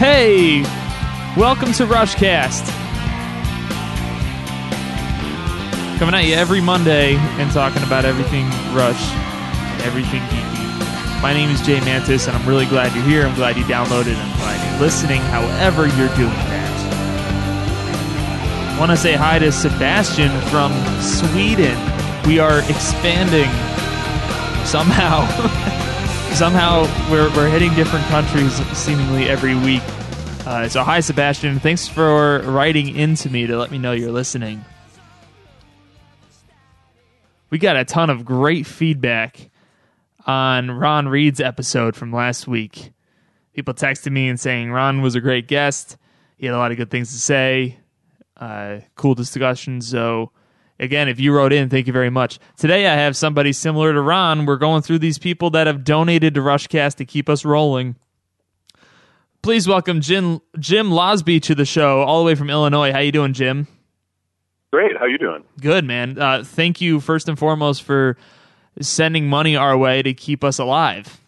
Hey, welcome to Rushcast. Coming at you every Monday and talking about everything Rush, everything geeky. My name is Jay Mantis, and I'm really glad you're here. I'm glad you downloaded. And I'm glad you're listening. However, you're doing that. Want to say hi to Sebastian from Sweden. We are expanding somehow. somehow we're, we're hitting different countries seemingly every week. Uh, so, hi, Sebastian. Thanks for writing into me to let me know you're listening. We got a ton of great feedback on Ron Reed's episode from last week. People texted me and saying Ron was a great guest. He had a lot of good things to say, uh, cool discussion. So, again, if you wrote in, thank you very much. Today I have somebody similar to Ron. We're going through these people that have donated to Rushcast to keep us rolling. Please welcome Jim Jim Losby to the show, all the way from Illinois. How you doing, Jim? Great. How you doing? Good, man. Uh, thank you first and foremost for sending money our way to keep us alive.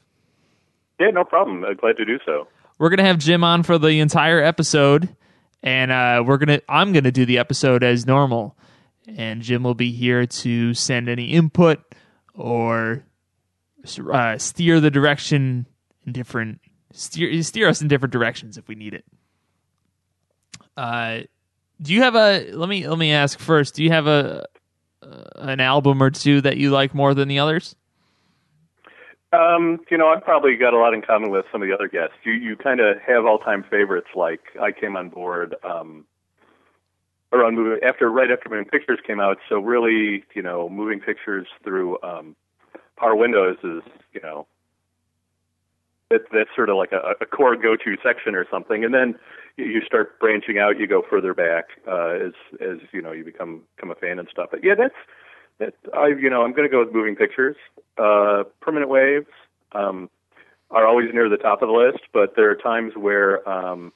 Yeah, no problem. Uh, glad to do so. We're gonna have Jim on for the entire episode, and uh, we're gonna I'm gonna do the episode as normal, and Jim will be here to send any input or uh, steer the direction in different steer steer us in different directions if we need it. Uh, do you have a let me let me ask first? Do you have a uh, an album or two that you like more than the others? Um, you know, I've probably got a lot in common with some of the other guests. You you kind of have all time favorites. Like I came on board um, around moving after right after Moving Pictures came out. So really, you know, Moving Pictures through um, Power Windows is you know that that's sort of like a, a core go to section or something, and then you start branching out. You go further back uh, as as you know you become become a fan and stuff. But yeah, that's that. I you know I'm going to go with Moving Pictures. Uh, Permanent Waves um, are always near the top of the list, but there are times where um,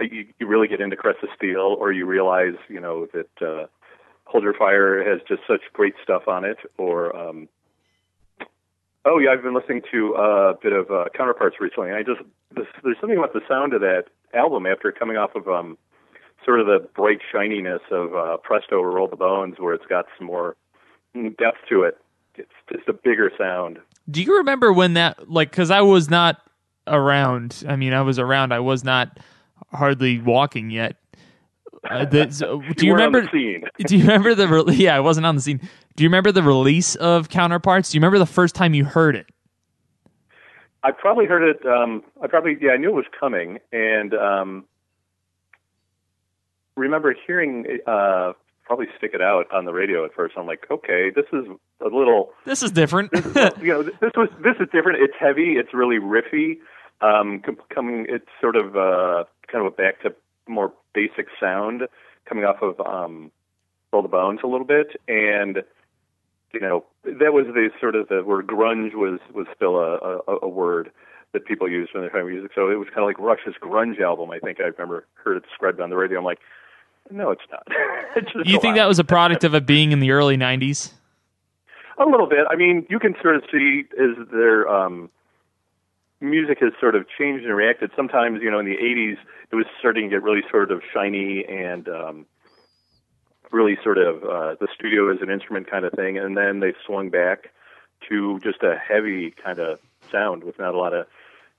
you, you really get into Caress of Steel, or you realize you know that uh, Hold Your Fire has just such great stuff on it, or um, Oh yeah, I've been listening to uh, a bit of uh, Counterparts recently. I just this, there's something about the sound of that album after coming off of um, sort of the bright shininess of uh, Presto or Roll the Bones, where it's got some more depth to it. It's just a bigger sound. Do you remember when that like? Because I was not around. I mean, I was around. I was not hardly walking yet. Uh, the, so, do you, you remember? do you remember the? Re- yeah, I wasn't on the scene. Do you remember the release of Counterparts? Do you remember the first time you heard it? I probably heard it. Um, I probably yeah, I knew it was coming, and um, remember hearing uh, probably stick it out on the radio at first. I'm like, okay, this is a little. This is different. this is, you know, this was this is different. It's heavy. It's really riffy. Um, coming, it's sort of uh, kind of a back to more basic sound coming off of um, Roll the Bones a little bit, and you know that was the sort of the where grunge was was still a, a, a word that people used when they're talking music. So it was kind of like Rush's grunge album. I think I remember heard it described on the radio. I'm like, no, it's not. it's you think that was a product of it being in the early '90s? A little bit. I mean, you can sort of see as their um, music has sort of changed and reacted. Sometimes, you know, in the '80s, it was starting to get really sort of shiny and um, really sort of uh, the studio as an instrument kind of thing, and then they swung back to just a heavy kind of sound with not a lot of.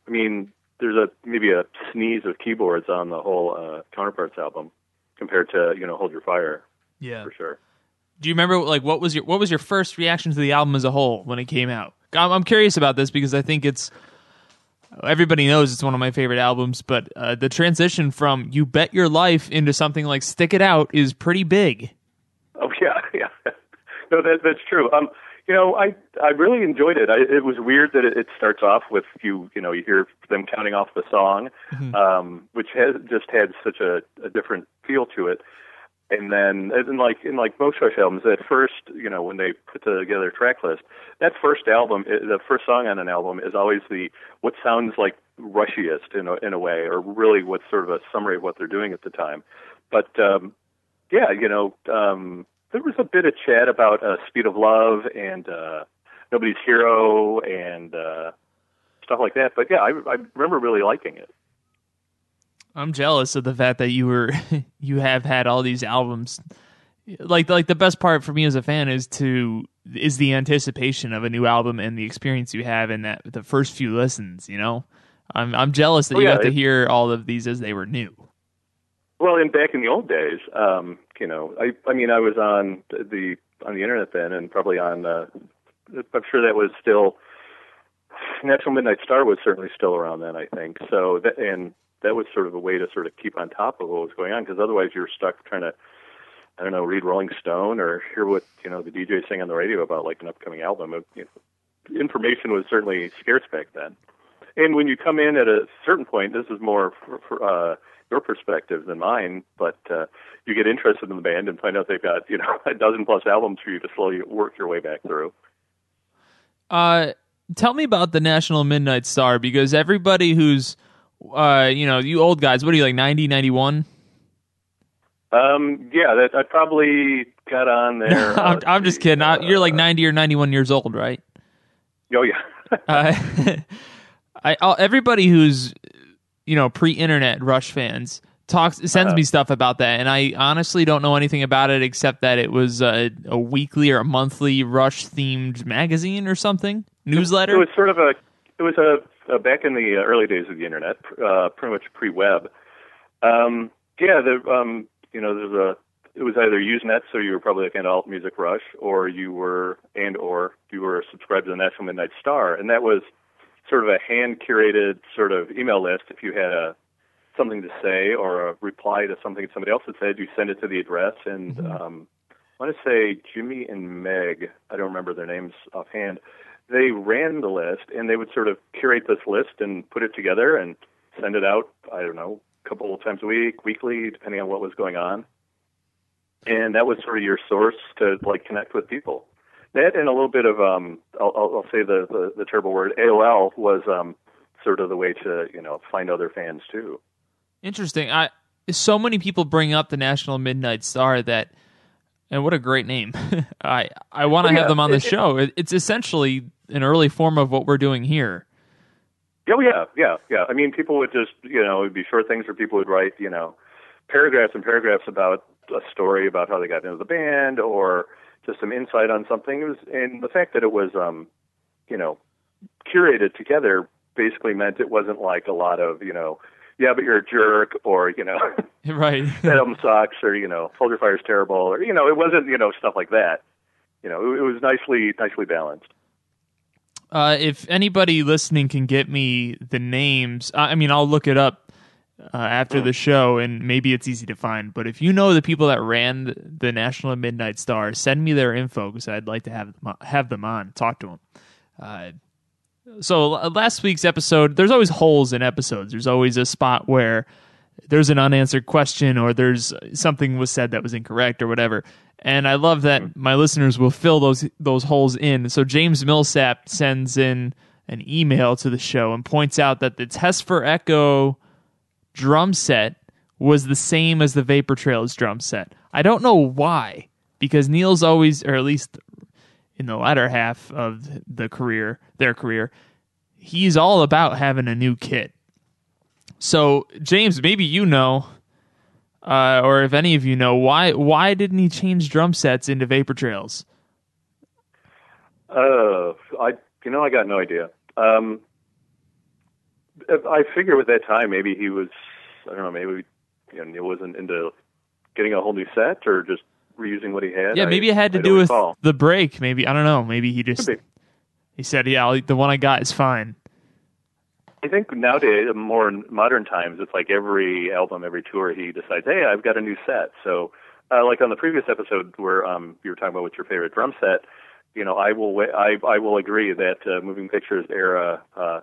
I mean, there's a maybe a sneeze of keyboards on the whole uh, Counterparts album compared to you know Hold Your Fire. Yeah, for sure. Do you remember like what was your what was your first reaction to the album as a whole when it came out? I'm, I'm curious about this because I think it's everybody knows it's one of my favorite albums, but uh, the transition from "You Bet Your Life" into something like "Stick It Out" is pretty big. Oh yeah, yeah. No, that that's true. Um, you know, I I really enjoyed it. I, it was weird that it, it starts off with you you know you hear them counting off the song, mm-hmm. um, which has just had such a, a different feel to it and then and like in like most Rush albums, at first, you know, when they put together a track list, that first album, the first song on an album is always the what sounds like rushiest in a, in a way, or really what's sort of a summary of what they're doing at the time. But um, yeah, you know, um, there was a bit of chat about uh, Speed of Love and uh, Nobody's Hero and uh, stuff like that. But yeah, I, I remember really liking it. I'm jealous of the fact that you were you have had all these albums. Like like the best part for me as a fan is to is the anticipation of a new album and the experience you have in that the first few listens. You know, I'm I'm jealous that Oh, you yeah, got to hear all of these as they were new. Well, and back in the old days, um, you know, I I mean, I was on the on the internet then, and probably on. Uh, I'm sure that was still National Midnight Star was certainly still around then. I think so. That and that was sort of a way to sort of keep on top of what was going on because otherwise you're stuck trying to. I don't know, read Rolling Stone or hear what you know the DJ saying on the radio about like an upcoming album. It, you know, information was certainly scarce back then. And when you come in at a certain point, this is more for, for uh, your perspective than mine, but uh, you get interested in the band and find out they've got you know a dozen plus albums for you to slowly work your way back through. Uh, tell me about the National Midnight Star because everybody who's, uh, you know, you old guys, what are you like 90, 91? Um, yeah, that I probably got on there. I'm, uh, I'm just kidding. I, you're like uh, 90 or 91 years old, right? Oh yeah. Uh, I I'll, everybody who's you know pre-internet Rush fans talks sends Uh-huh. me stuff about that, and I honestly don't know anything about it except that it was a, a weekly or a monthly Rush themed magazine or something newsletter. It was sort of a. It was a, a back in the uh, early days of the internet, uh, pretty much pre-web. Um, yeah, the um, you know, there's a. It was either Usenet, so you were probably like an alt music rush, or you were and or you were subscribed to the National Midnight Star, and that was sort of a hand curated sort of email list. If you had a something to say or a reply to something somebody else had said, you send it to the address. And um, I want to say Jimmy and Meg, I don't remember their names offhand, they ran the list and they would sort of curate this list and put it together and send it out, I don't know, a couple of times a week, weekly, depending on what was going on. And that was sort of your source to like connect with people. That and a little bit of um, I'll, I'll, say the, the the terrible word AOL was um, sort of the way to you know find other fans too. Interesting. I so many people bring up the National Midnight Star that, and what a great name. I I want to Oh, have yeah. them on the It- show. It, it's essentially an early form of what we're doing here. Oh yeah, yeah, yeah. I mean, people would just you know it'd be short things, or people would write you know paragraphs and paragraphs about a story about how they got into the band, or just some insight on something. It was, and the fact that it was um, you know curated together basically meant it wasn't like a lot of you know yeah, but you're a jerk, or you know right. that album sucks, or you know Your Fire's terrible, or you know it wasn't you know stuff like that. You know, it, it was nicely nicely balanced. Uh, if anybody listening can get me the names, I mean, I'll look it up uh, after the show, and maybe it's easy to find. But if you know the people that ran the, National Midnight Star, send me their info because I'd like to have them on, have them on, talk to them. Uh, so uh, last week's episode, there's always holes in episodes. There's always a spot where there's an unanswered question or there's something was said that was incorrect or whatever. And I love that my listeners will fill those those holes in. So James Millsap sends in an email to the show and points out that the Test for Echo drum set was the same as the Vapor Trails drum set. I don't know why, because Neil's always, or at least in the latter half of the career, their career, he's all about having a new kit. So, James, maybe you know, uh, or if any of you know, why why didn't he change drum sets into Vapor Trails? Uh, I you know I got no idea. Um, I figure with that time maybe he was I don't know maybe you know Neil wasn't into getting a whole new set or just reusing what he had. Yeah, maybe it had to I do with recall. the break. Maybe I don't know. Maybe he just he said, "Yeah, I'll, the one I got is fine." I think nowadays, more in modern times, it's like every album, every tour, he decides, hey, I've got a new set. So, uh, like on the previous episode where um, you were talking about what's your favorite drum set, you know, I will I I will agree that uh, Moving Pictures era uh,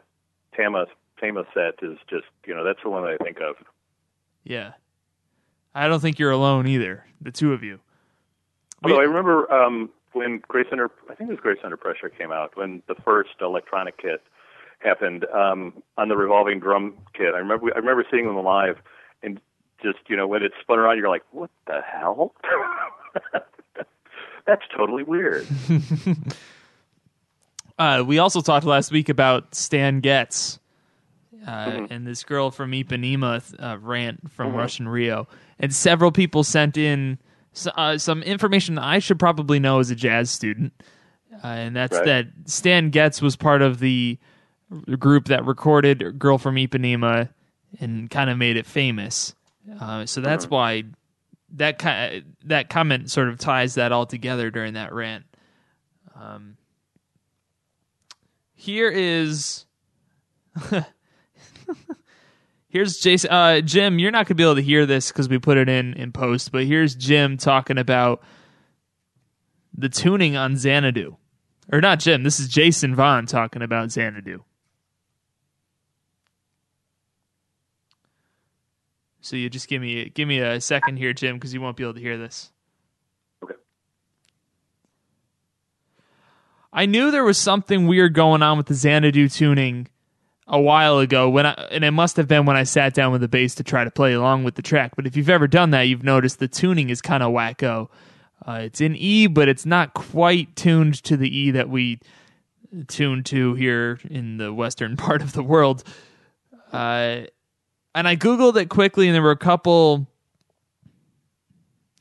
Tama Tama set is just you know that's the one that I think of. Yeah, I don't think you're alone either. The two of you. Although I remember um, when Grace Under I think it was Grace Under Pressure came out when the first electronic kit happened um, on the revolving drum kit. I remember I remember seeing them live and just you know when it spun around, you're like, what the hell? That's totally weird. Uh, we also talked last week about Stan Getz uh, Mm-hmm. and this girl from Ipanema uh, rant from Mm-hmm. Rush in Rio, and several people sent in s- uh, some information I should probably know as a jazz student, uh, and that's Right. that Stan Getz was part of the group that recorded "Girl from Ipanema" and kind of made it famous. Uh, so that's Mm-hmm. why that ki- that comment sort of ties that all together during that rant. Um, here is here's Jason. Uh, Jim, you're not gonna be able to hear this because we put it in in post, but here's Jim talking about the tuning on Xanadu, or not Jim. This is Jason Vaughn talking about Xanadu. So you just give me give me a second here, Jim, because you won't be able to hear this. Okay. I knew there was something weird going on with the Xanadu tuning a while ago when I and it must have been when I sat down with the bass to try to play along with the track. But if you've ever done that, you've noticed the tuning is kind of wacko. Uh, it's in E, but it's not quite tuned to the E that we tune to here in the western part of the world. Uh, and I googled it quickly, and there were a couple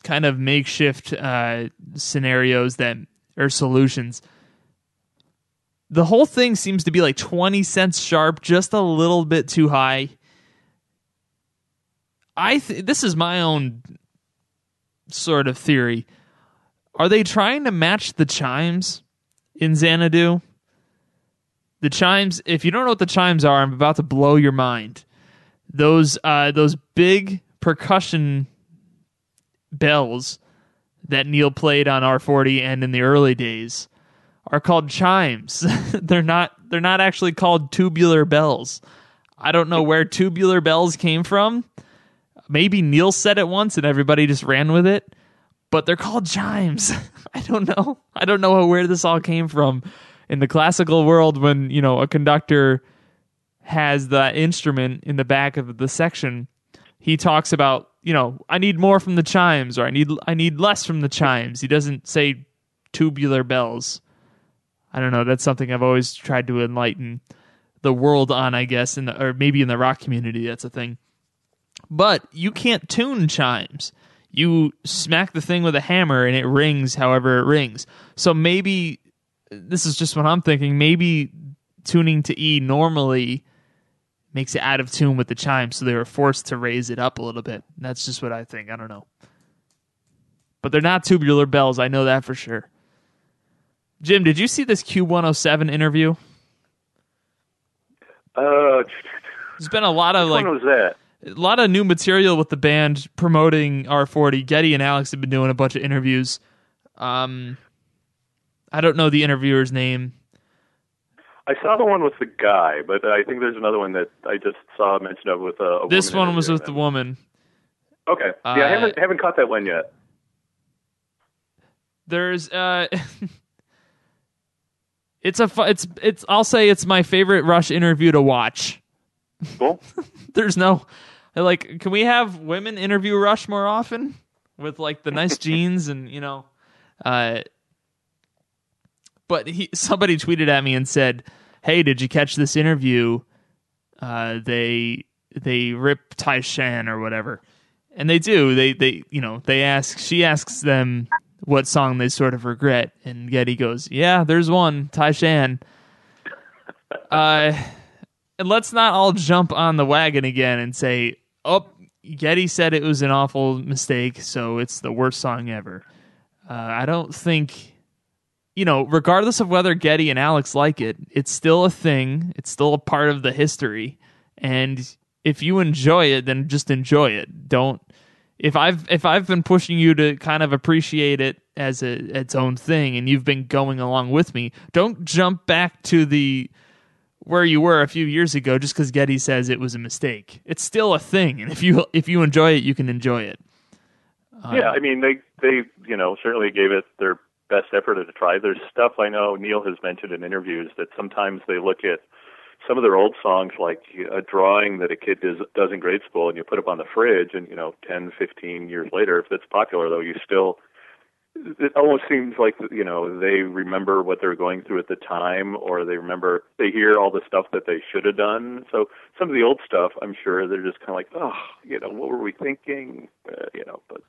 kind of makeshift uh, scenarios that or solutions. The whole thing seems to be like twenty cents sharp, just a little bit too high. I th- this is my own sort of theory. Are they trying to match the chimes in Xanadu? The chimes, if you don't know what the chimes are, I'm about to blow your mind. Those uh those big percussion bells that Neil played on R40 and in the early days are called chimes. they're not they're not actually called tubular bells. I don't know where tubular bells came from. Maybe Neil said it once and everybody just ran with it, but they're called chimes. I don't know. I don't know where this all came from. In the classical world when, you know, a conductor has the instrument in the back of the section, he talks about, you know, I need more from the chimes or I need I need less from the chimes. He doesn't say tubular bells. I don't know. That's something I've always tried to enlighten the world on, I guess, in the, or maybe in the rock community. That's a thing. But you can't tune chimes. You smack the thing with a hammer and it rings however it rings. So maybe this is just what I'm thinking. Maybe tuning to E normally makes it out of tune with the chime, so they were forced to raise it up a little bit. That's just what I think. I don't know. But they're not tubular bells. I know that for sure. Jim, did you see this Q107 interview? Uh, There's been a lot of like was that? a lot of new material with the band promoting R40. Geddy and Alex have been doing a bunch of interviews. Um, I don't know the interviewer's name. I saw the one with the guy, but I think there's another one that I just saw mention of with a. a This one was with the woman. Okay. yeah, I Uh, haven't haven't caught that one yet. There's uh It's a fu- it's it's I'll say it's my favorite Rush interview to watch. Cool. There's no like can we have women interview Rush more often with like the nice jeans and you know uh but he somebody tweeted at me and said, "Hey, did you catch this interview? Uh they they rip Tai Shan or whatever." And they do. They they you know, they ask she asks them what song they sort of regret and Geddy goes, "Yeah, there's one, Tai Shan." Uh and let's not all jump on the wagon again and say, "Oh, Geddy said it was an awful mistake, so it's the worst song ever." Uh, I don't think, you know, regardless of whether Geddy and Alex like it, it's still a thing. It's still a part of the history, and if you enjoy it, then just enjoy it. Don't. If I've if I've been pushing you to kind of appreciate it as a its own thing, and you've been going along with me, don't jump back to the where you were a few years ago just because Geddy says it was a mistake. It's still a thing, and if you if you enjoy it, you can enjoy it. Uh, yeah, I mean they they you know certainly gave it their best effort to try. There's stuff I know Neil has mentioned in interviews that sometimes they look at some of their old songs like a drawing that a kid does, does in grade school and you put up on the fridge and you know 10 15 years later if it's popular though you still it almost seems like you know they remember what they're going through at the time, or they remember they hear all the stuff that they should have done. So some of the old stuff, I'm sure they're just kind of like, oh, you know, what were we thinking? Uh, you know, but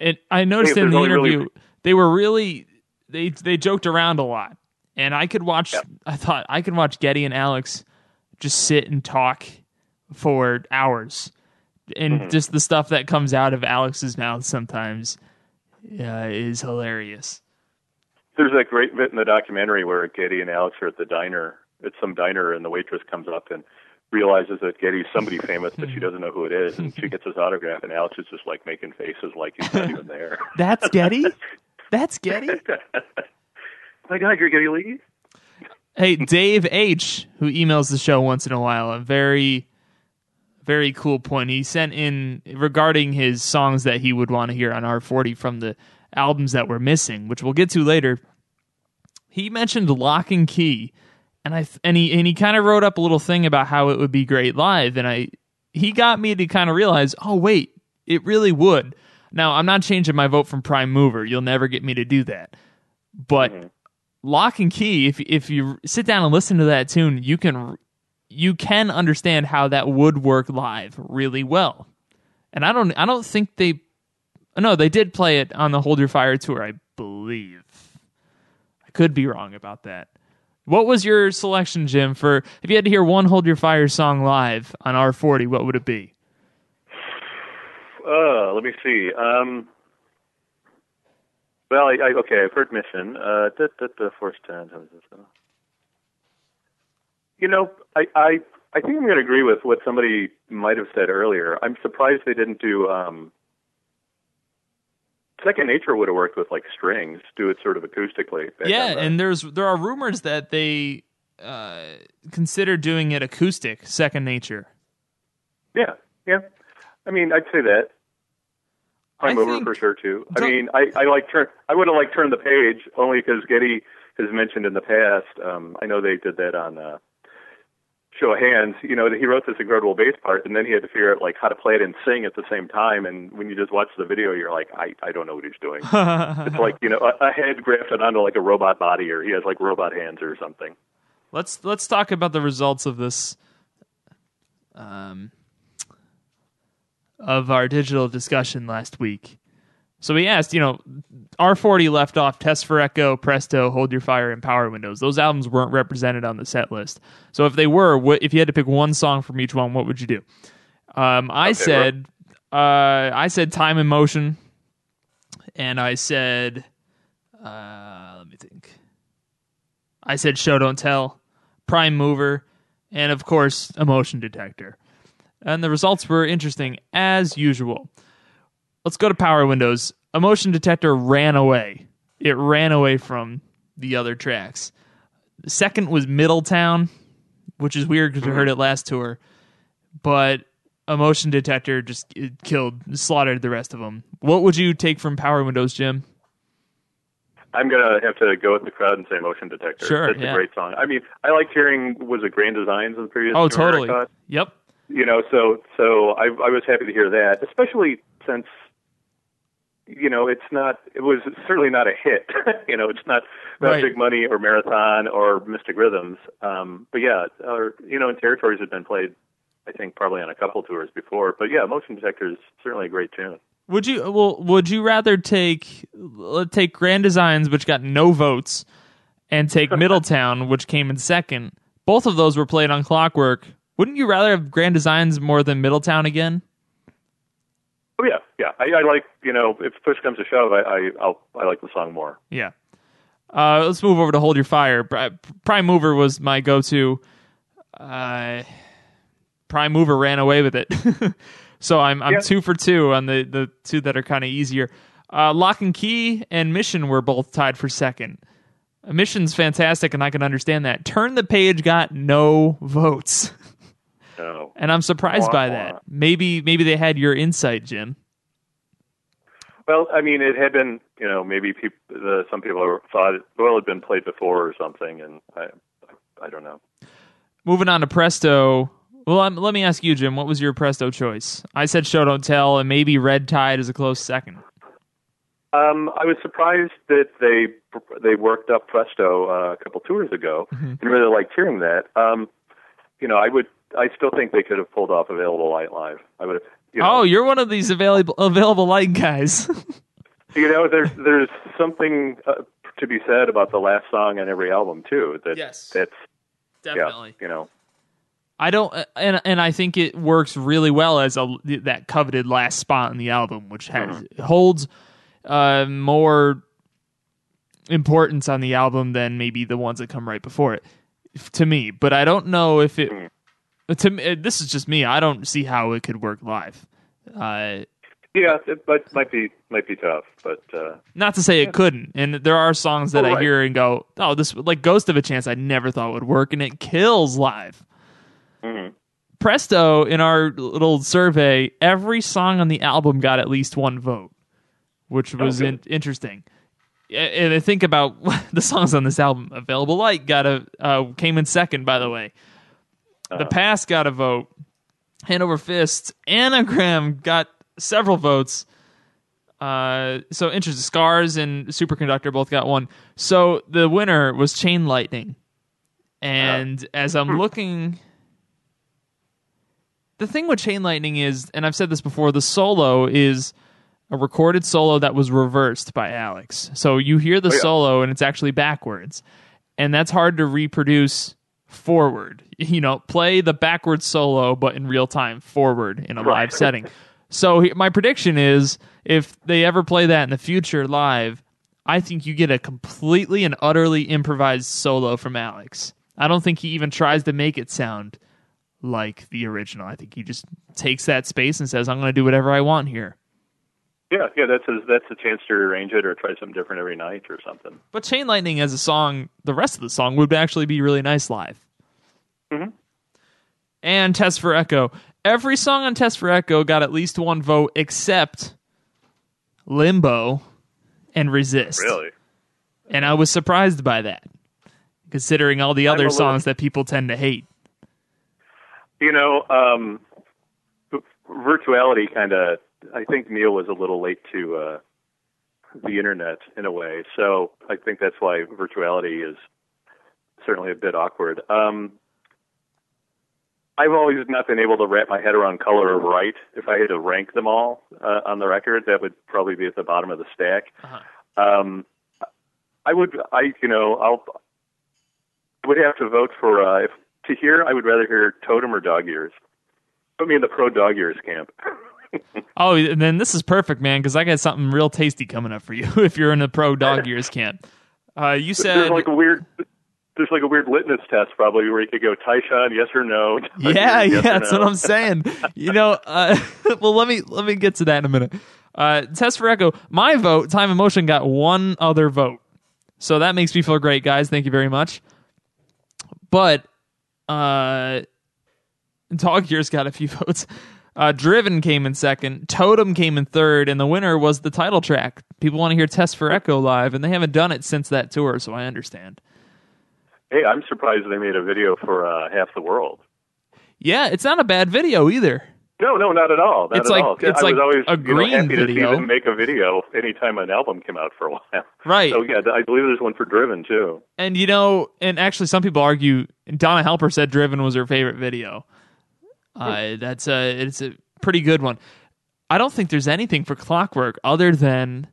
and I noticed in the interview really- they were really they they joked around a lot, and I could watch. Yeah. I thought I could watch Geddy and Alex just sit and talk for hours, and Mm-hmm. just the stuff that comes out of Alex's mouth sometimes uh, is hilarious. there's that great bit in the documentary where Geddy and Alex are at the diner, at some diner, and the waitress comes up and realizes that Geddy's somebody famous, but she doesn't know who it is, and she gets his autograph, and Alex is just like making faces like he's not even there. That's Geddy. That's Geddy. My God, you're Geddy Lee? Hey, Dave H, who emails the show once in a while, a very, very cool point. He sent in regarding his songs that he would want to hear on R40 from the albums that were missing, which we'll get to later. He mentioned Lock and Key, and I and he and he kind of wrote up a little thing about how it would be great live, and I he got me to kind of realize, oh wait, it really would. Now I'm not changing my vote from Prime Mover. You'll never get me to do that, but. Mm-hmm. Lock and Key, if if you sit down and listen to that tune, you can you can understand how that would work live really well. And I don't I don't think they no, they did play it on the Hold Your Fire tour, I believe. I could be wrong about that. What was your selection, Jim, for if you had to hear one Hold Your Fire song live on R40, what would it be? Uh, let me see. Um, well, I, I, okay, I've heard Mission. Uh, da, da, da, Force 10. You know, I, I, I think I'm going to agree with what somebody might have said earlier. I'm surprised they didn't do. Um, Second Nature would have worked with like strings, do it sort of acoustically. Yeah, and there's there are rumors that they uh, consider doing it acoustic, Second Nature. Yeah, yeah. I mean, I'd say that. I'm I over for sure too. I mean, I, I like turn. I would have like turned the page only because Geddy has mentioned in the past. Um, I know they did that on uh, Show of Hands. You know, that he wrote this incredible bass part, and then he had to figure out like how to play it and sing at the same time. And when you just watch the video, you're like, I, I don't know what he's doing. it's like you know, a, a head grafted onto like a robot body, or he has like robot hands or something. Let's let's talk about the results of this um of our digital discussion last week. So we asked, you know, R40 left off Test for Echo, Presto, Hold Your Fire, and Power Windows. Those albums weren't represented on the set list. So if they were, what, if you had to pick one song from each one, what would you do? Um, I Okay, said, uh, I said Time and Motion, and I said, uh, let me think. I said Show Don't Tell, Prime Mover, and of course, Emotion Detector. And the results were interesting as usual. Let's go to Power Windows. Emotion Detector ran away. It ran away from the other tracks. The second was Middletown, which is weird because we heard it last tour. But Emotion Detector just it killed, slaughtered the rest of them. What would you take from Power Windows, Jim? I'm gonna have to go with the crowd and say Motion Detector. Sure, That's yeah. a great song. I mean, I liked hearing was it Grand Designs in the previous. Oh, tour, totally. Yep. You know, so so I I was happy to hear that, especially since you know it's not it was certainly not a hit. you know, it's not not Right. Big Money or Marathon or Mystic Rhythms. Um, but yeah, or you know, and Territories had been played. I think probably on a couple tours before, but yeah, Motion Detector is certainly a great tune. Would you well? Would you rather take take Grand Designs, which got no votes, and take Middletown, which came in second? Both of those were played on Clockwork. Wouldn't you rather have Grand Designs more than Middletown again? Oh yeah, yeah. I, I like you know if push comes to shove, I I I'll, I like the song more. Yeah. Uh, let's move over to Hold Your Fire. Prime Mover was my go-to. Uh, Prime Mover ran away with it, so I'm I'm Yeah. two for two on the the two that are kind of easier. Uh, Lock and Key and Mission were both tied for second. Mission's fantastic, and I can understand that. Turn the Page got no votes, No. and I'm surprised Wah, by wah. that. Maybe maybe they had your insight, Jim. Well, I mean, it had been, you know, maybe peop the, some people thought it, well, it had been played before or something, and I, I, I don't know. Moving on to Presto. Well, um, let me ask you, Jim. What was your Presto choice? I said Show Don't Tell, and maybe Red Tide is a close second. Um, I was surprised that they they worked up Presto uh, a couple tours ago, Mm-hmm. and really liked hearing that. Um, you know, I would, I still think they could have pulled off Available Light live. I would have. You know, Oh, you're one of these available available light guys. you know, there's there's something uh, to be said about the last song on every album too. That Yes. that's Definitely. yeah, you know, I don't, and and I think it works really well as a that coveted last spot in the album, which has holds uh, more importance on the album than maybe the ones that come right before it, to me. But I don't know if it. To me, this is just me. I don't see how it could work live. Uh, yeah, it might, might be might be tough, but uh, not to say it couldn't. And there are songs that Oh, I hear and go, "Oh, this like Ghost of a Chance." I never thought would work, and it kills live. mhm. Presto, in our little survey, every song on the album got at least one vote, which was good. in- interesting. And I think about the songs on this album. Available Light got a uh, came in second, by the way. The Pass got a vote. Hand Over Fist, Anagram got several votes. Uh, so interesting. Scars and Superconductor both got one. So the winner was Chain Lightning. And as I'm looking the thing with Chain Lightning is, and I've said this before, the solo is a recorded solo that was reversed by Alex. So you hear the yeah. solo and it's actually backwards. And that's hard to reproduce forward. You know, play the backward solo, but in real time, forward in a Right. live setting. So my prediction is if they ever play that in the future live, I think you get a completely and utterly improvised solo from Alex. I don't think he even tries to make it sound like the original. I think he just takes that space and says, "I'm going to do whatever I want here." yeah, yeah, that's a, that's a chance to rearrange it or try something different every night or something. But Chain Lightning as a song, the rest of the song would actually be really nice live. Mhm. And Test for Echo. Every song on Test for Echo got at least one vote except Limbo and Resist. Really, And I was surprised by that, considering all the I'm other songs that people tend to hate. you know, um, virtuality kind of. I think Neil was a little late to uh, the internet in a way, so I think that's why virtuality is certainly a bit awkward. Um, I've always not been able to wrap my head around color of right. If I had to rank them all uh, on the record, that would probably be at the bottom of the stack. Uh-huh. Um, I would, I you know, I'll would have to vote for uh, if to hear. I would rather hear Totem or Dog Ears. Put me in the pro Dog Ears camp. Oh, and then this is perfect, man, because I got something real tasty coming up for you if you're in the pro dog years camp. Uh, you said there's like a weird, there's like a weird litmus test probably where you could go Tai Shan, yes or no. Dog yeah, Ears, yeah, yes that's no. what I'm saying. You know, uh, well, let me let me get to that in a minute. Uh, Test for Echo, my vote, Time and Motion got one other vote, so that makes me feel great, guys. Thank you very much. But uh, Dog Years got a few votes. Uh, Driven came in second. Totem came in third, and the winner was the title track. People want to hear Test for Echo live, and they haven't done it since that tour, so I understand. Hey, I'm surprised they made a video for uh, Half the World. Yeah, it's not a bad video either. No, no, not at all. Not It's at like- all. it's I like was always a you know, green happy to video. see them make a video anytime an album came out for a while. Right. So yeah, I believe there's one for Driven too. And you know, and actually, some people argue. Donna Halper said "Driven" was her favorite video. Uh, that's a it's a pretty good one. I don't think there's anything for Clockwork other than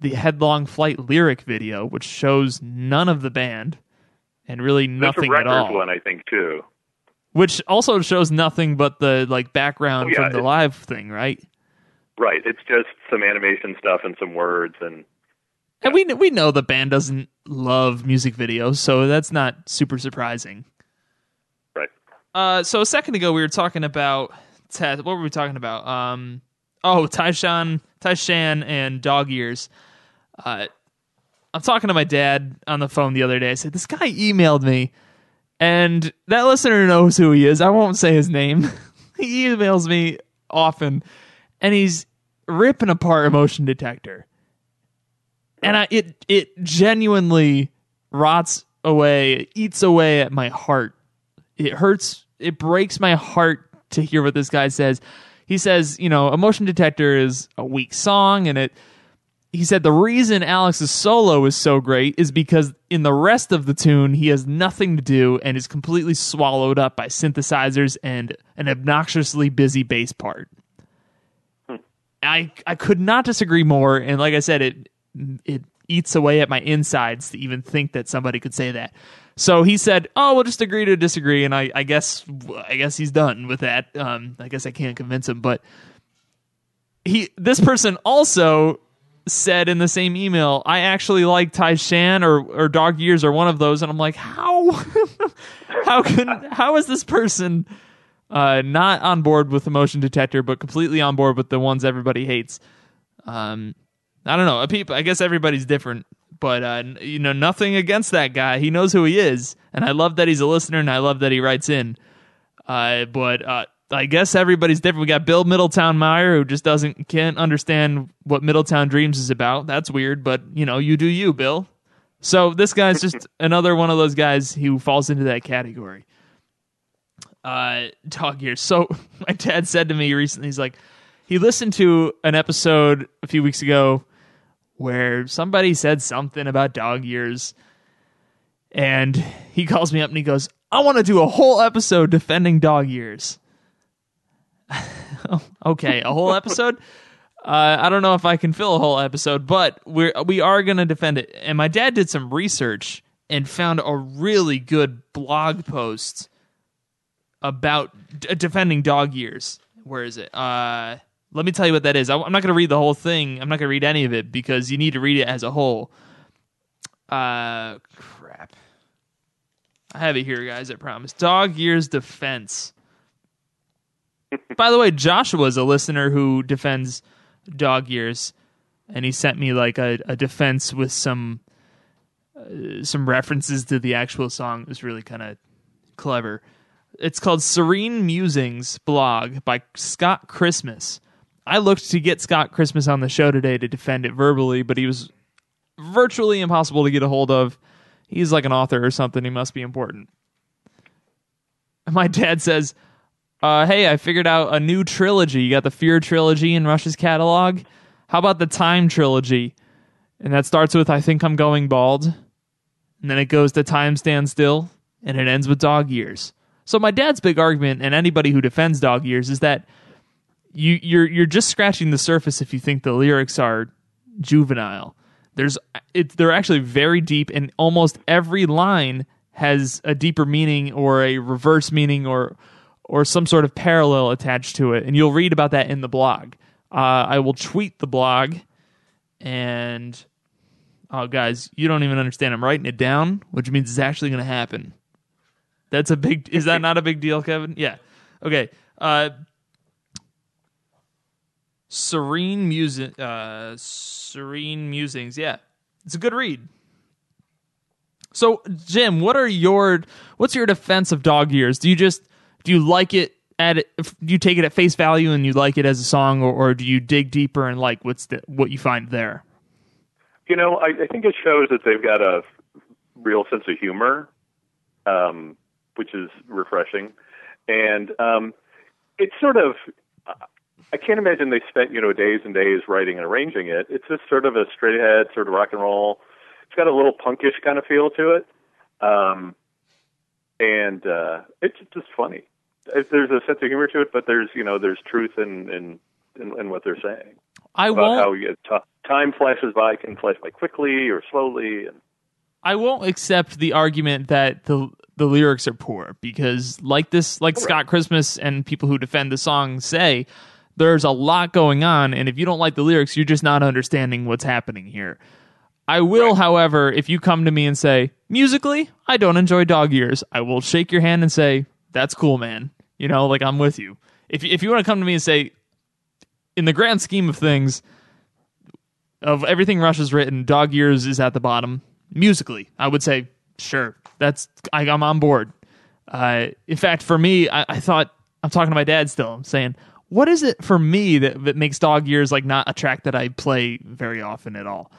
the Headlong Flight lyric video, which shows none of the band and really nothing at all. one, I think too. Which also shows nothing but the like background Oh, yeah, from the live thing, right? Right. It's just some animation stuff and some words and And we we know the band doesn't love music videos, so that's not super surprising. right. Uh, so a second ago we were talking about Ted. What were we talking about? Um, oh, Tai Shan, Tyshan, and dog ears. Uh, I'm talking to my dad on the phone the other day. I said this guy emailed me, and that listener knows who he is. I won't say his name. he emails me often, and he's ripping apart emotion detector, and I it it genuinely rots away, eats away at my heart it hurts it breaks my heart to hear what this guy says he says you know emotion detector is a weak song and it he said the reason Alex's solo is so great is because in the rest of the tune he has nothing to do and is completely swallowed up by synthesizers and an obnoxiously busy bass part. I I could not disagree more and like I said it it eats away at my insides to even think that somebody could say that. So he said, "Oh, we'll just agree to disagree," and I, I guess I guess he's done with that. Um, I guess I can't convince him, but he this person also said in the same email, I actually like Tai Shan or or Dog Years or one of those, and I'm like, how how can how is this person uh, not on board with the motion detector, but completely on board with the ones everybody hates? Um, I don't know. People, I guess everybody's different, but uh, you know, nothing against that guy. He knows who he is, and I love that he's a listener, and I love that he writes in. Uh, but uh, I guess everybody's different. We got Bill Middletown Meyer who just doesn't can't understand what Middletown Dreams is about. That's weird, but you know, you do you, Bill. So this guy's just another one of those guys who falls into that category. Uh, dog years. So my dad said to me recently, he's like, he listened to an episode a few weeks ago where somebody said something about dog years, and he calls me up and he goes, "I want to do a whole episode defending dog years." okay, a whole episode. Uh, I don't know if I can fill a whole episode, but we're we are gonna defend it. And my dad did some research and found a really good blog post about d- defending dog years. Where is it? Uh, let me tell you what that is. I, am not gonna read the whole thing. I'm not gonna read any of it because you need to read it as a whole. Uh, crap. I have it here, guys. I promise. Dog years defense. By the way, Joshua is a listener who defends dog years, and he sent me like a, a defense with some uh, some references to the actual song. It was really kind of clever. It's called Serene Musings blog by Scott Christmas. I looked to get Scott Christmas on the show today to defend it verbally, but he was virtually impossible to get a hold of. He's like an author or something. He must be important. My dad says, uh, hey, I figured out a new trilogy. You got the Fear trilogy in Rush's catalog. How about the Time trilogy? And that starts with I think I'm going bald. And then it goes to Time Stand Still. And it ends with Dog Years. So my dad's big argument, and anybody who defends Dog Years, is that you you're you're just scratching the surface if you think the lyrics are juvenile. There's it, they're actually very deep, and almost every line has a deeper meaning or a reverse meaning or or some sort of parallel attached to it. And you'll read about that in the blog. Uh, I will tweet the blog. And, oh, guys, you don't even understand. I'm writing it down, which means it's actually going to happen. That's a big, is that not a big deal, Kevin? Yeah. Okay. Uh, serene music, uh, serene musings. Yeah. It's a good read. So, Jim, what are your what's your defense of dog years? Do you just do you like it at it, do you take it at face value and you like it as a song or, or do you dig deeper and like what's the, what you find there you know I, I think it shows that they've got a real sense of humor um, which is refreshing and um, it's sort of I can't imagine they spent you know days and days writing and arranging it. It's just sort of a straight ahead sort of rock and roll. It's got a little punkish kind of feel to it, um, and uh, it's just funny there's a sense of humor to it, but there's you know there's truth in in in, in what they're saying. I about won't. How you, t- time flashes by can flash by quickly or slowly, and I won't accept the argument that the the lyrics are poor because, like this, like Scott Christmas and people who defend the song say, there's a lot going on, and if you don't like the lyrics, you're just not understanding what's happening here. I will, however, if you come to me and say, musically, I don't enjoy dog years, I will shake your hand and say, that's cool, man. You know, like I'm with you. If if you want to come to me and say, in the grand scheme of things, of everything Rush has written, Dog Years is at the bottom musically. I would say, sure, that's I, am on board. Uh, in fact, for me, I, I thought I'm talking to my dad still. I'm saying, what is it for me that, that makes Dog Years like not a track that I play very often at all?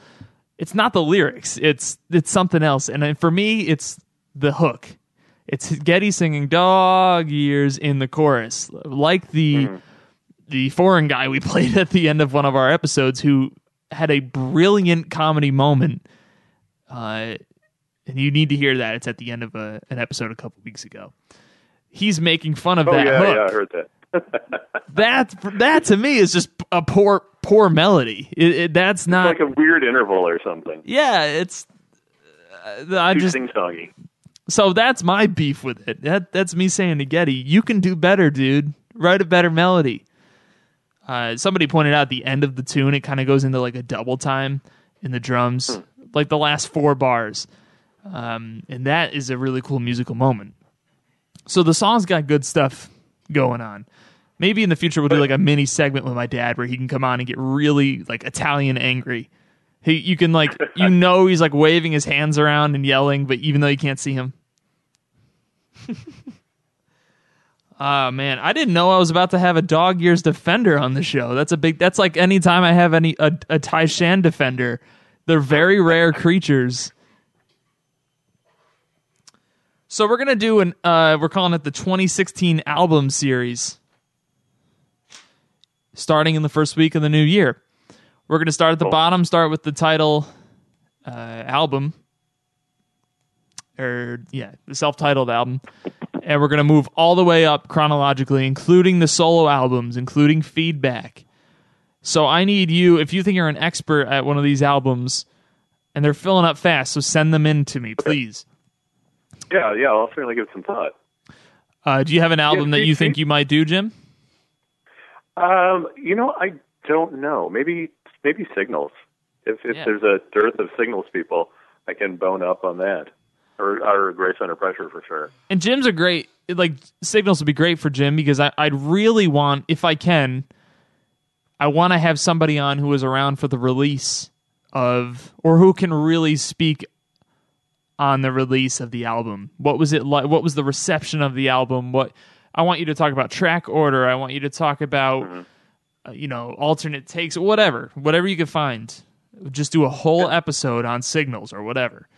It's not the lyrics. It's it's something else. And for me, it's the hook. It's Geddy singing "Dog Years" in the chorus, like the mm-hmm. the foreign guy we played at the end of one of our episodes, who had a brilliant comedy moment. Uh, and you need to hear that. It's at the end of a, an episode a couple weeks ago. He's making fun of Oh that yeah, hook. yeah, I heard that. That that to me is just a poor poor melody. It, it, that's not. like a weird interval or something. yeah, it's. Uh, I Too just sing-songy. so that's my beef with it. That that's me saying to Geddy, you can do better, dude. Write a better melody. Uh, somebody pointed out the end of the tune, it kind of goes into like a double time in the drums, like the last four bars, um, and that is a really cool musical moment. So the song's got good stuff going on. Maybe in the future we'll do like a mini segment with my dad where he can come on and get really like Italian angry. He, you can like, you know, he's like waving his hands around and yelling, but even though you can't see him. Ah man, I didn't know I was about to have a dog years defender on the show. That's a big. That's like anytime I have any a, a Tai Shan defender. They're very rare creatures. So we're gonna do an. Uh, we're calling it the 2016 album series. Starting in the first week of the new year, we're gonna start at the bottom. Start with the title uh, album, or yeah, the self-titled album and we're going to move all the way up chronologically, including the solo albums, including feedback. So I need you, if you think you're an expert at one of these albums, and they're filling up fast, so send them in to me, please. Yeah, yeah. I'll certainly give it some thought. Uh, do you have an album that you think you might do, Jim? Um, you know, I don't know. Maybe maybe signals. If if Yeah. there's a dearth of signals people, I can bone up on that. Or or Grace Under Pressure for sure. And Jim's a great, like, Signals would be great for Jim because I, I'd really want, if I can, I want to have somebody on who was around for the release of, or who can really speak on the release of the album. What was it like? What was the reception of the album? What I want you to talk about track order. I want you to talk about, uh, you know, alternate takes, whatever, whatever you can find. Just do a whole episode on Signals or whatever.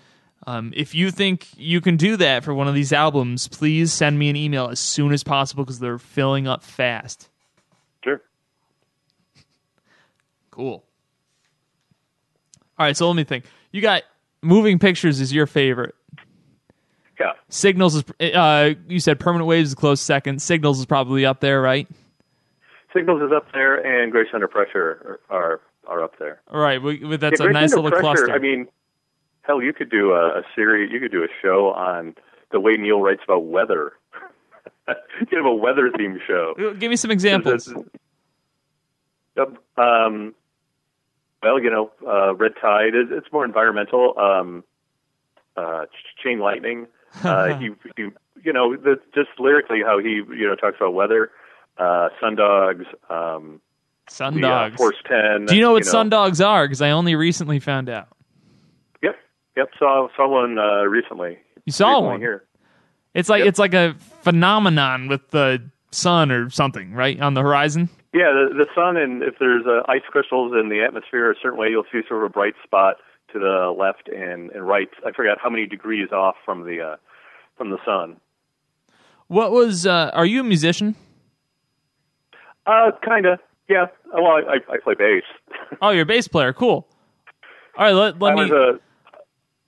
Um, if you think you can do that for one of these albums, please send me an email as soon as possible because they're filling up fast. Sure. Cool. All right, so let me think. You got moving pictures is your favorite. Yeah. Signals is uh, you said permanent waves is close second. Signals is probably up there, right? Signals is up there, and Grace Under Pressure are are, are up there. All right, we, we- that's yeah, a nice little Pressure, cluster. I mean, hell, you could do a, a series. You could do a show on the way Neil writes about weather. you could have a weather themed show. Give me some examples. Yep. Um, well, you know, uh, Red Tide is it's more environmental. Um, uh, Chain Lightning. Uh, he, he, you know, the, just lyrically how he, you know, talks about weather. Uh, Sundogs. Um, the, uh, Sundogs. Force Ten. Do you know what sundogs are? Because I only recently found out. Yep. Yep. Saw saw one uh, recently. You saw Recently one. here. It's like Yep. it's like a phenomenon with the sun or something, right on the horizon. Yeah, the, the sun and if there's uh, ice crystals in the atmosphere a certain way, you'll see sort of a bright spot to the left and, and right. I forgot how many degrees off from the uh, from the sun. What was? Uh, are you a musician? Uh, kind of. Yeah. Well, I, I, I play bass. Oh, you're a bass player. Cool. All right, let, let I me. was a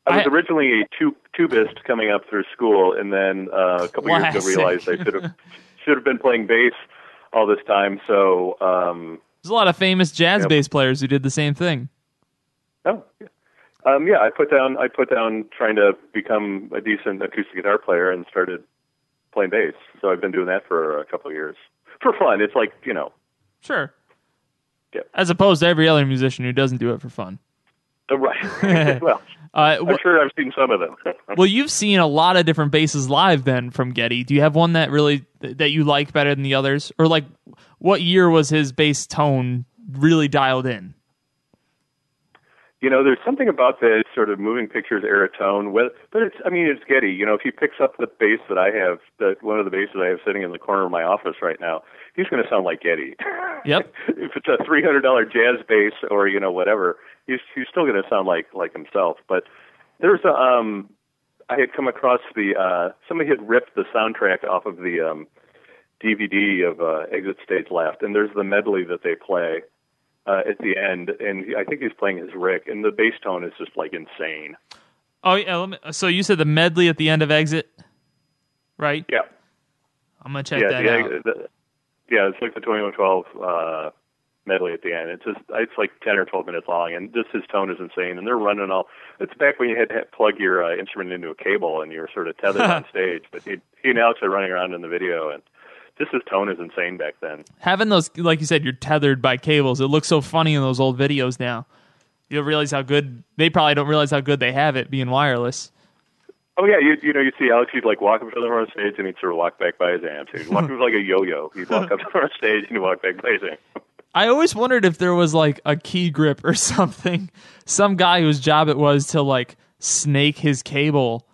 I was I- originally a tu- tubist coming up through school, and then uh, a couple years ago Classic. realized I should have should have been playing bass all this time. So, um, There's a lot of famous jazz Yep. bass players who did the same thing. oh, yeah. Um, yeah, I put down I put down trying to become a decent acoustic guitar player and started playing bass. So I've been doing that for a couple of years for fun. It's like you know, Sure. Yeah. As opposed to every other musician who doesn't do it for fun. uh, right. well, Uh, I'm sure I've seen some of them. well, you've seen a lot of different basses live then from Geddy. Do you have one that really that you like better than the others, or like what year was his bass tone really dialed in? You know, there's something about the sort of moving pictures era tone. With, but it's, I mean, it's Geddy. You know, if he picks up the bass that I have, that one of the basses I have sitting in the corner of my office right now, he's going to sound like Geddy. Yep. if it's a three hundred dollar jazz bass or you know whatever, he's he's still going to sound like like himself. But there's a um, I had come across the uh, somebody had ripped the soundtrack off of the um, DVD of uh, Exit Stage Left, and there's the medley that they play uh, at the end, and he, I think he's playing his Rick, and the bass tone is just like insane. Oh yeah. Let me, so you said the medley at the end of Exit, right? Yeah, I'm gonna check yeah, that the, out. the- yeah. It's like the 2112 uh, medley at the end. It's just it's like 10 or 12 minutes long, and just his tone is insane. And they're running all. It's back when you had to plug your uh, instrument into a cable, and you were sort of tethered on stage. But he, he and Alex are running around in the video, and just his tone is insane back then. Having those, like you said, you're tethered by cables. It looks so funny in those old videos now. You don't realize how good they probably don't realize how good they have it being wireless. Oh yeah, you you know you see Alex he'd like walk up to the front stage and he'd sort of walk back by his amps. He'd walk up like a yo-yo. He'd walk up to the front stage and he'd walk back by his amp. I always wondered if there was like a key grip or something. Some guy whose job it was to like snake his cable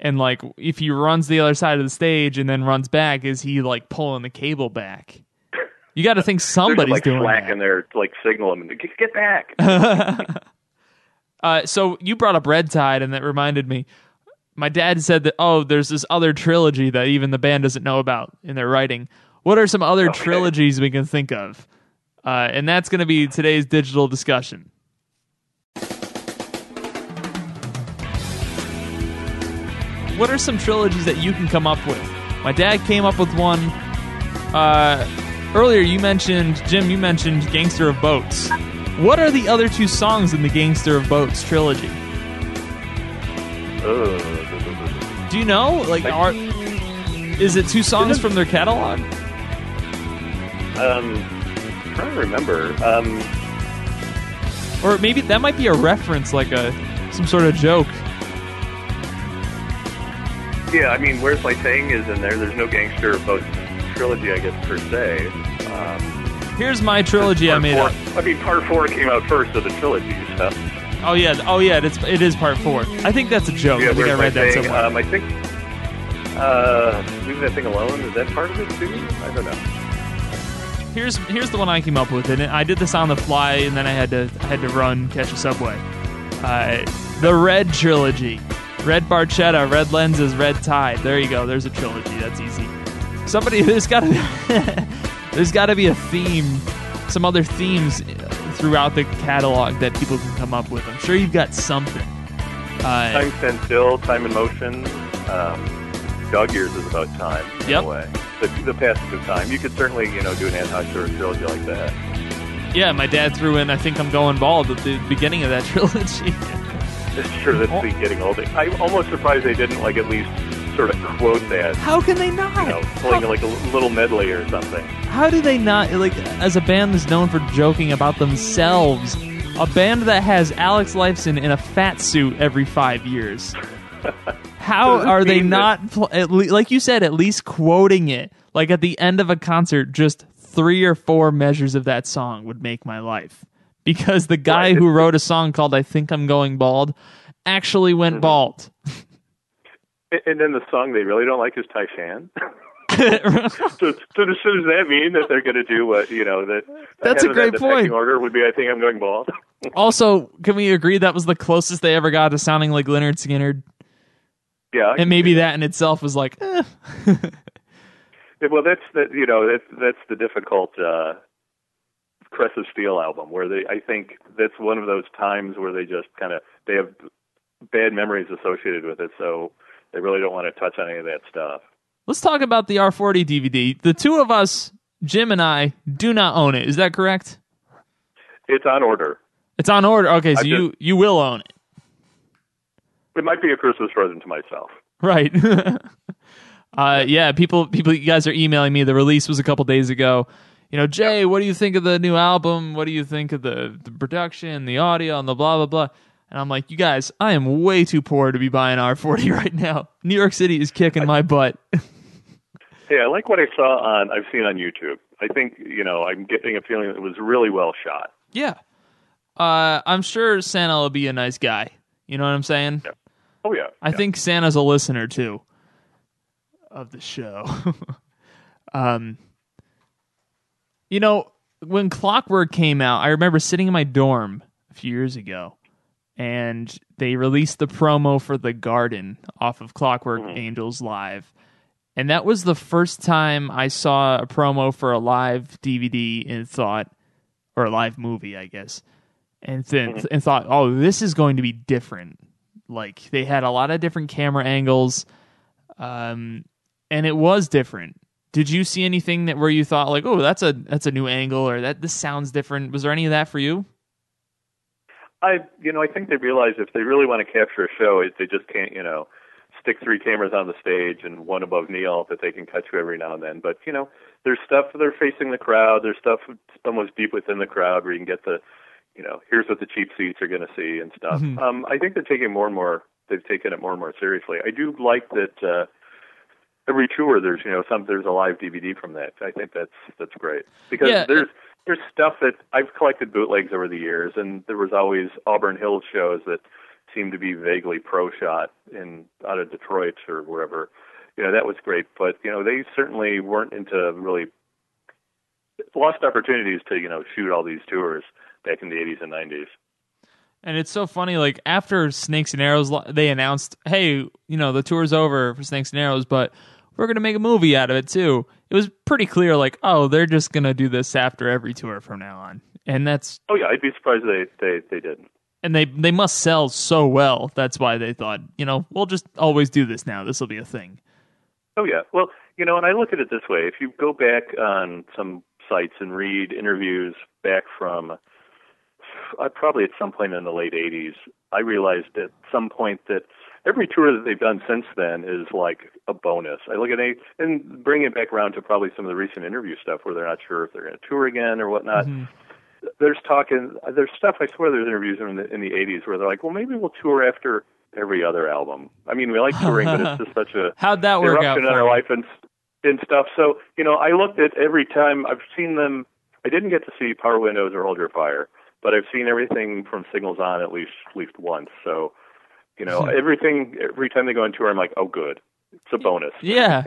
and like if he runs the other side of the stage and then runs back, is he like pulling the cable back? You got to think somebody's like doing slacking that. there like signal him and get, get back. Uh, so you brought up Red Tide, and that reminded me. My dad said that oh, there's this other trilogy that even the band doesn't know about in their writing. What are some other Okay. trilogies we can think of? Uh, and that's going to be today's digital discussion. What are some trilogies that you can come up with? My dad came up with one. Uh, earlier, you mentioned Jim. You mentioned "Gangster of Boats." What are the other two songs in the "Gangster of Boats" trilogy? Ugh. Do you know? Like, are is it two songs from their catalog? Um, I'm trying to remember. Um, Or maybe that might be a reference, like a some sort of joke. Yeah, I mean, where's my thing is in there. There's no gangster boat trilogy, I guess per se. Um, Here's my trilogy I made four, up. I mean, part four came out first of the trilogy stuff. Oh yeah, oh yeah, it's it is part four. I think that's a joke. Yeah, I think I read that thing? somewhere. Um, I think uh, leave that thing alone. Is that part of it too? I don't know. here's here's the one I came up with, and I did this on the fly, and then I had to I had to run catch a subway. Uh, the Red trilogy, Red Barchetta, Red Lenses, Red Tide. There you go. There's a trilogy. That's easy. Somebody there's got to there's got to be a theme, some other themes throughout the catalog that people can come up with. I'm sure you've got something. Uh, Time Stand Still, Time in Motion. Um, Dog Years is about time in Yep. a way. The, the passage of time. You could certainly, you know, do an ad hoc sort of trilogy like that. yeah, my dad threw in. I think I'm going bald at the beginning of that trilogy. It's sure that's Oh. the getting old. I'm almost surprised they didn't like at least sort of quote that. How can they not? You know, playing How- like a little medley or something. How do they not like as a band that's known for joking about themselves? A band that has Alex Lifeson in a fat suit every five years. How are they not, pl- at le- like you said, at least quoting it? Like at the end of a concert, just three or four measures of that song would make my life. Because the guy who wrote a song called "I Think I'm Going Bald" actually went Mm-hmm. bald. And- then the song they really don't like is Tai Shan. so, so, does, so does that mean that they're going to do what you know that? That's a great point. Order would be. I think I'm going bald. also, can we agree that was the closest they ever got to sounding like Lynyrd Skynyrd? yeah, and maybe that in itself was like, eh. Well, that's that. You know, that's that's the difficult uh, Caress of Steel album, where they. I think that's one of those times where they just kind of they have bad memories associated with it, so they really don't want to touch on any of that stuff. let's talk about the R40 DVD. The two of us, Jim and I, do not own it. Is that correct? It's on order. It's on order. Okay, so I you you will own it, It might be a Christmas present to myself. right? uh, yeah, people people you guys are emailing me. The release was a couple days ago. You know, Jay, what do you think of the new album? What do you think of the the production, the audio, and the blah blah blah? And I'm like, you guys, I am way too poor to be buying R40 right now. New York City is kicking my butt. Hey, I like what I saw on. I've seen on YouTube. I think you know. I'm getting a feeling it was really well shot. Yeah. Uh, I'm sure Santa will be a nice guy. You know what I'm saying? Oh yeah. I yeah. think Santa's a listener too of the show. um, you know, when Clockwork came out, I remember sitting in my dorm a few years ago, and they released the promo for The Garden off of Clockwork Angels Live. And that was the first time I saw a promo for a live DVD and thought, or a live movie, I guess, and th- and thought, oh, this is going to be different. Like they had a lot of different camera angles, um, and it was different. Did you see anything that where you thought like, oh, that's a that's a new angle or that this sounds different? Was there any of that for you? I, you know, I think they realize if they really want to capture a show, it, they just can't, you know, stick three cameras on the stage and one above Neil that they can cut to every now and then. But you know, there's stuff they're facing the crowd. There's stuff almost deep within the crowd where you can get the, you know, here's what the cheap seats are going to see and stuff. Mhm. Um, I think they're taking more and more. They've taken it more and more seriously. I do like that. uh Every tour, there's you know some there's a live DVD from that. I think that's that's great because Yeah. there's there's stuff that I've collected bootlegs over the years, and there was always Auburn Hills shows that seemed to be vaguely pro shot in out of Detroit or wherever. You know that was great, but you know they certainly weren't into really lost opportunities to you know shoot all these tours back in the 80s and 90s. And it's so funny, like after Snakes and Arrows, they announced, "Hey, you know, the tour's over for Snakes and Arrows, but we're gonna make a movie out of it too." It was pretty clear, like, oh, they're just gonna do this after every tour from now on, and that's Oh yeah, I'd be surprised they they they didn't. and they they must sell so well. That's why they thought, you know, we'll just always do this now. This will be a thing. Oh yeah. Well, you know, and I look at it this way: if you go back on some sites and read interviews back from, uh, probably at some point in the late '80s, I realized at some point that every tour that they've done since then is like a bonus. I look at it and bring it back around to probably some of the recent interview stuff where they're not sure if they're going to tour again or whatnot. Mhm. There's talking, there's stuff. I swear, there's interviews in the in the '80s where they're like, well, maybe we'll tour after every other album. I mean, we like touring, but it's just such a How'd that work out? in our life and and stuff. So you know, I looked at every time I've seen them. I didn't get to see Power Windows or Hold Your Fire, but I've seen everything from Signals On at least at least once. So you know, Hmm. everything every time they go on tour, I'm like, oh, good, it's a bonus. Yeah,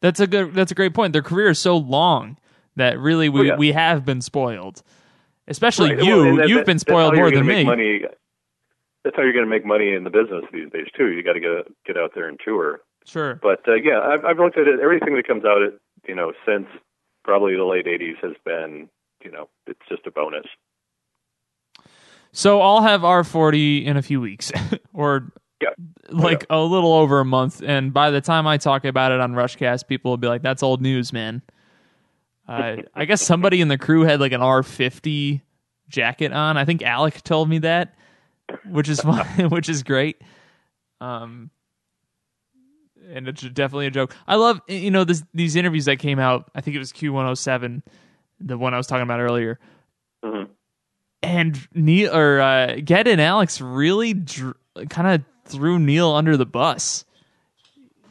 that's a good. That's a great point. Their career is so long that really we Oh, yeah. we have been spoiled. Especially Right, you. well, that- You've that- been spoiled more than me. Money. That's how you're going to make money in the business these days too. You got to get get out there and tour. Sure. But uh, yeah, I've, I've looked at it. Everything that comes out, at, you know, since probably the late '80s has been, you know, it's just a bonus. So I'll have R40 in a few weeks, or Yeah. like a little over a month. And by the time I talk about it on Rushcast, people will be like, "That's old news, man." Uh, I guess somebody in the crew had like an R50 jacket on. I think Alec told me that, which is fun, which is great. Um, and it's definitely a joke. I love you know this, these interviews that came out. I think it was Q107, the one I was talking about earlier hmm and Neil or uh, Ged and Alex really dr- kind of threw Neil under the bus.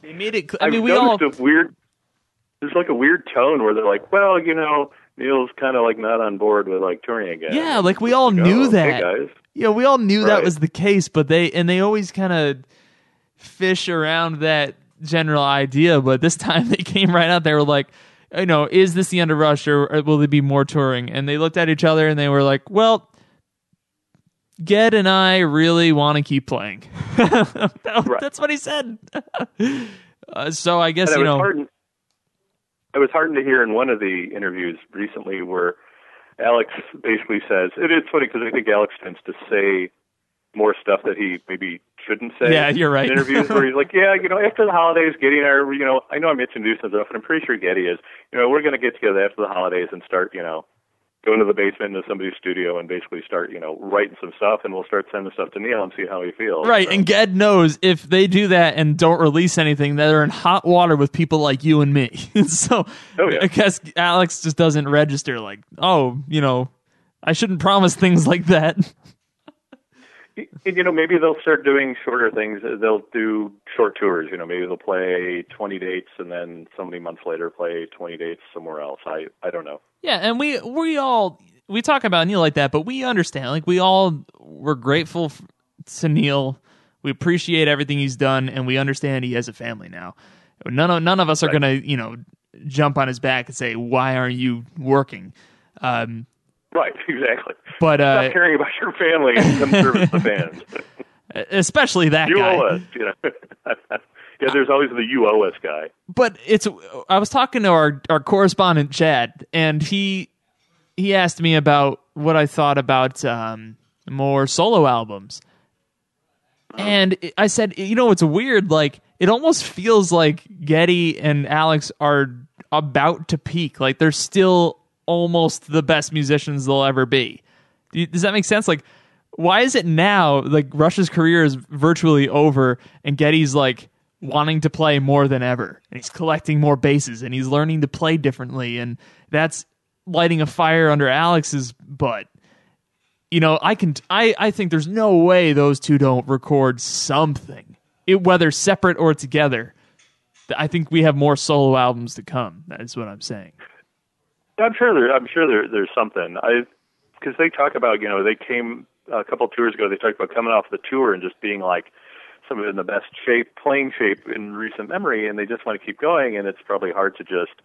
They made it. I I've mean, we all. weird. There's like a weird tone where they're like, well, you know, Neil's kind of like not on board with like touring again. Yeah, like we all Like, knew oh, that. Hey guys. Yeah, we all knew that was the case, but they and they always kind of fish around that general idea. But this time they came right out. They were like, you know, is this the end of Rush or, will there be more touring? And they looked at each other and they were like, well. Ged and I really want to keep playing. That- Right. That's what he said. uh, so I guess you know. heartened. I was heartened to hear in one of the interviews recently where Alex basically says it is funny because I think Alex tends to say more stuff that he maybe shouldn't say. Yeah, you're right. In interviews where he's like, yeah, you know, after the holidays, Geddy and I, are, you know, I know I'm introducing stuff, and I'm pretty sure Geddy is. You know, we're going to get together after the holidays and start, you know, go into the basement into somebody's studio and basically start, you know, writing some stuff, and we'll start sending stuff to Neil and see how he feels. Right, So- and Ged knows if they do that and don't release anything, they're in hot water with people like you and me. so Oh, yeah. I guess Alex just doesn't register like, oh, you know, I shouldn't promise things like that. And, you know, maybe they'll start doing shorter things. They'll do short tours. You know, maybe they'll play 20 dates and then so many months later play 20 dates somewhere else. I I don't know. Yeah, and we we all we talk about Neil like that, but we understand. Like we all we're grateful to Neil. We appreciate everything he's done, and we understand he has a family now. None of none of us are Right. gonna you know jump on his back and say, "Why aren't you working?" Um, Right, exactly. but uh, Stop caring about your family and come service the fans. especially that You guy. owe us. You know. yeah, there's always the you owe us guy. but it's I was talking to our our correspondent Chad and he he asked me about what I thought about um, more solo albums. And I said, you know, it's weird. Like, it almost feels like Geddy and Alex are about to peak. Like, they're still almost the best musicians they'll ever be. Does that make sense? Like, why is it now like Rush's career is virtually over and Geddy's like wanting to play more than ever and he's collecting more basses and he's learning to play differently and that's lighting a fire under Alex's butt. You know, I can I I think there's no way those two don't record something. It, whether separate or together. I think we have more solo albums to come. That's what I'm saying. I'm sure there. I'm sure there. There's something. I because they talk about you know they came a couple tours ago. They talked about coming off the tour and just being like some of in the best shape, playing shape in recent memory, and they just want to keep going. And it's probably hard to just.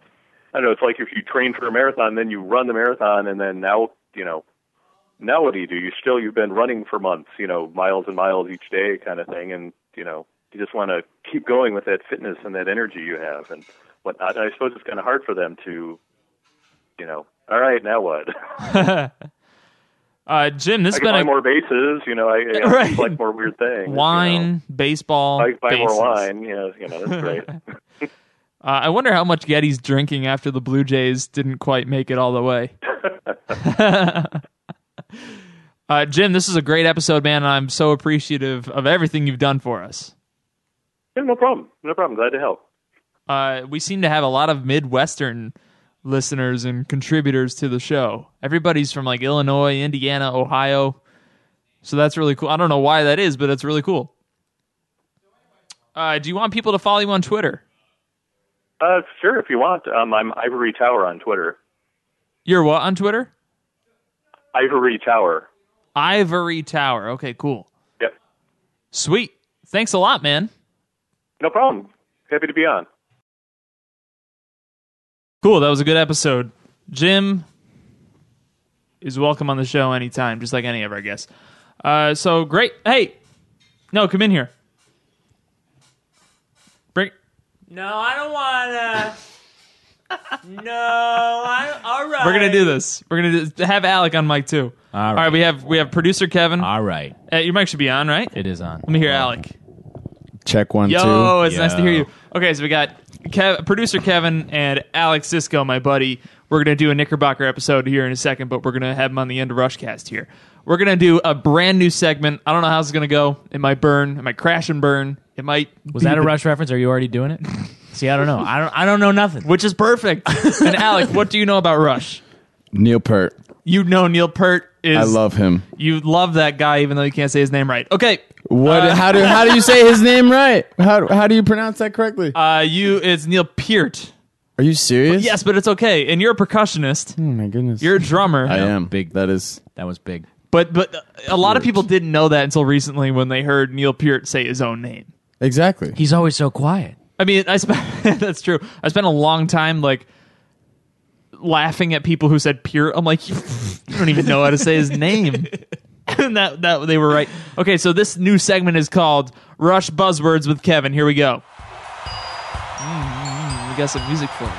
I don't know. It's like if you train for a marathon, then you run the marathon, and then now you know. Now what do you do? You still you've been running for months, you know, miles and miles each day, kind of thing, and you know you just want to keep going with that fitness and that energy you have and whatnot. And I suppose it's kind of hard for them to, you know, all right, now what? Uh, Jim, this I has been buy a more bases, you know, I, I Right. collect more weird things. wine, You know. baseball, I buy bases. more wine, you know, you know, that's great. Uh, I wonder how much Geddy's drinking after the Blue Jays didn't quite make it all the way. uh, Jim, this is a great episode, man. and I'm so appreciative of everything you've done for us. yeah, no problem. No problem. Glad to help. Uh, we seem to have a lot of Midwestern listeners and contributors to the show. Everybody's from like Illinois, Indiana, Ohio. So that's really cool. I don't know why that is, but it's really cool. Uh, do you want people to follow you on Twitter? Uh, sure, if you want. Um, I'm Ivory Tower on Twitter. You're what on Twitter? Ivory Tower. Ivory Tower. Okay, cool. Yep. Sweet. Thanks a lot, man. No problem. Happy to be on. Cool. That was a good episode. Jim is welcome on the show anytime, just like any of our guests. Uh, so great. Hey, no, come in here. Bring. No, I don't wanna. no, I. All right. We're gonna do this. We're gonna do, have Alec on mic too. All All right. right. We have we have producer Kevin. All right. Uh, your mic should be on, right? It is on. Let me hear Alec. Check one, Yo, two. it's nice to hear you. Okay, so we got Kev, producer Kevin and Alex Cisco, my buddy. We're gonna do a Knickerbocker episode here in a second, but we're gonna have him on the end of Rushcast here. We're gonna do a brand new segment. I don't know how this is gonna go. It might burn. It might crash and burn. It might. Was that a the- rush reference? Are you already doing it? See, I don't know. I don't. I don't know nothing. Which is perfect. and Alec, what do you know about Rush? Neil Peart. You know Neil Peart is. I love him. You love that guy, even though you can't say his name right. Okay. What? Uh, how do how do you say his name right? How how do you pronounce that correctly? Uh, you. It's Neil Peart. Are you serious? Yes, but it's okay. And you're a percussionist. Oh my goodness. You're a drummer. I am Big. That is. That was big. But but a lot of people didn't know that until recently when they heard Neil Peart say his own name. Exactly. He's always so quiet. I mean, I spent that's true. I spent a long time like laughing at people who said Peart. I'm like, you, you don't even know how to say his name. and that that they were right. Okay, so this new segment is called Rush Buzzwords with Kevin. Here we go. Mm, we got some music for you.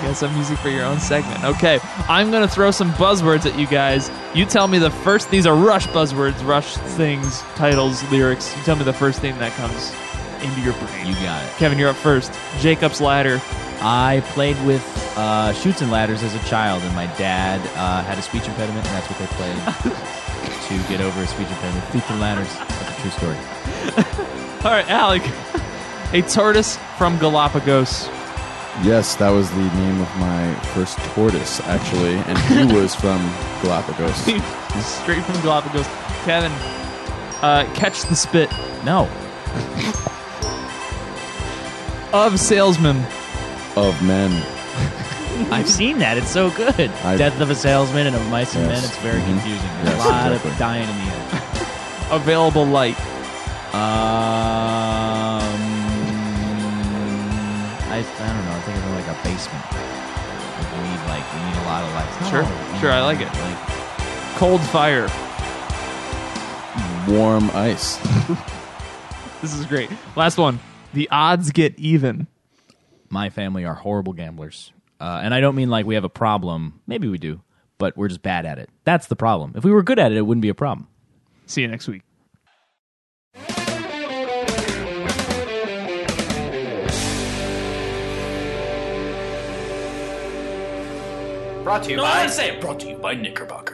We got some music for your own segment. Okay, I'm gonna throw some buzzwords at you guys. You tell me the first. These are Rush buzzwords, Rush things, titles, lyrics. You tell me the first thing that comes into your brain. You got it. Kevin, you're up first. Jacob's ladder. I played with uh, chutes and ladders as a child, and my dad uh, had a speech impediment, and that's what they played to get over a speech impediment. Chutes and ladders. That's a true story. All right, Alec. A tortoise from Galapagos. Yes, that was the name of my first tortoise, actually, and he was from Galapagos. Straight from Galapagos. Kevin, uh, catch the spit No. of salesman. Of men. I've seen that. It's so good. I- Death of a salesman and of mice and Yes. men. It's very Mhm. confusing. There's Yes, a lot exactly. of dying in the end. Available light. Um, I, I don't know. I think it's like a basement. Like we need like we need a lot of lights. Sure, No, sure, I like it. Like, Cold fire. Warm ice. This is great. Last one. The odds get even. My family are horrible gamblers, uh, and I don't mean like we have a problem. Maybe we do, but we're just bad at it. That's the problem. If we were good at it, it wouldn't be a problem. See you next week. Brought to you by. I say it. Brought to you by Knickerbocker.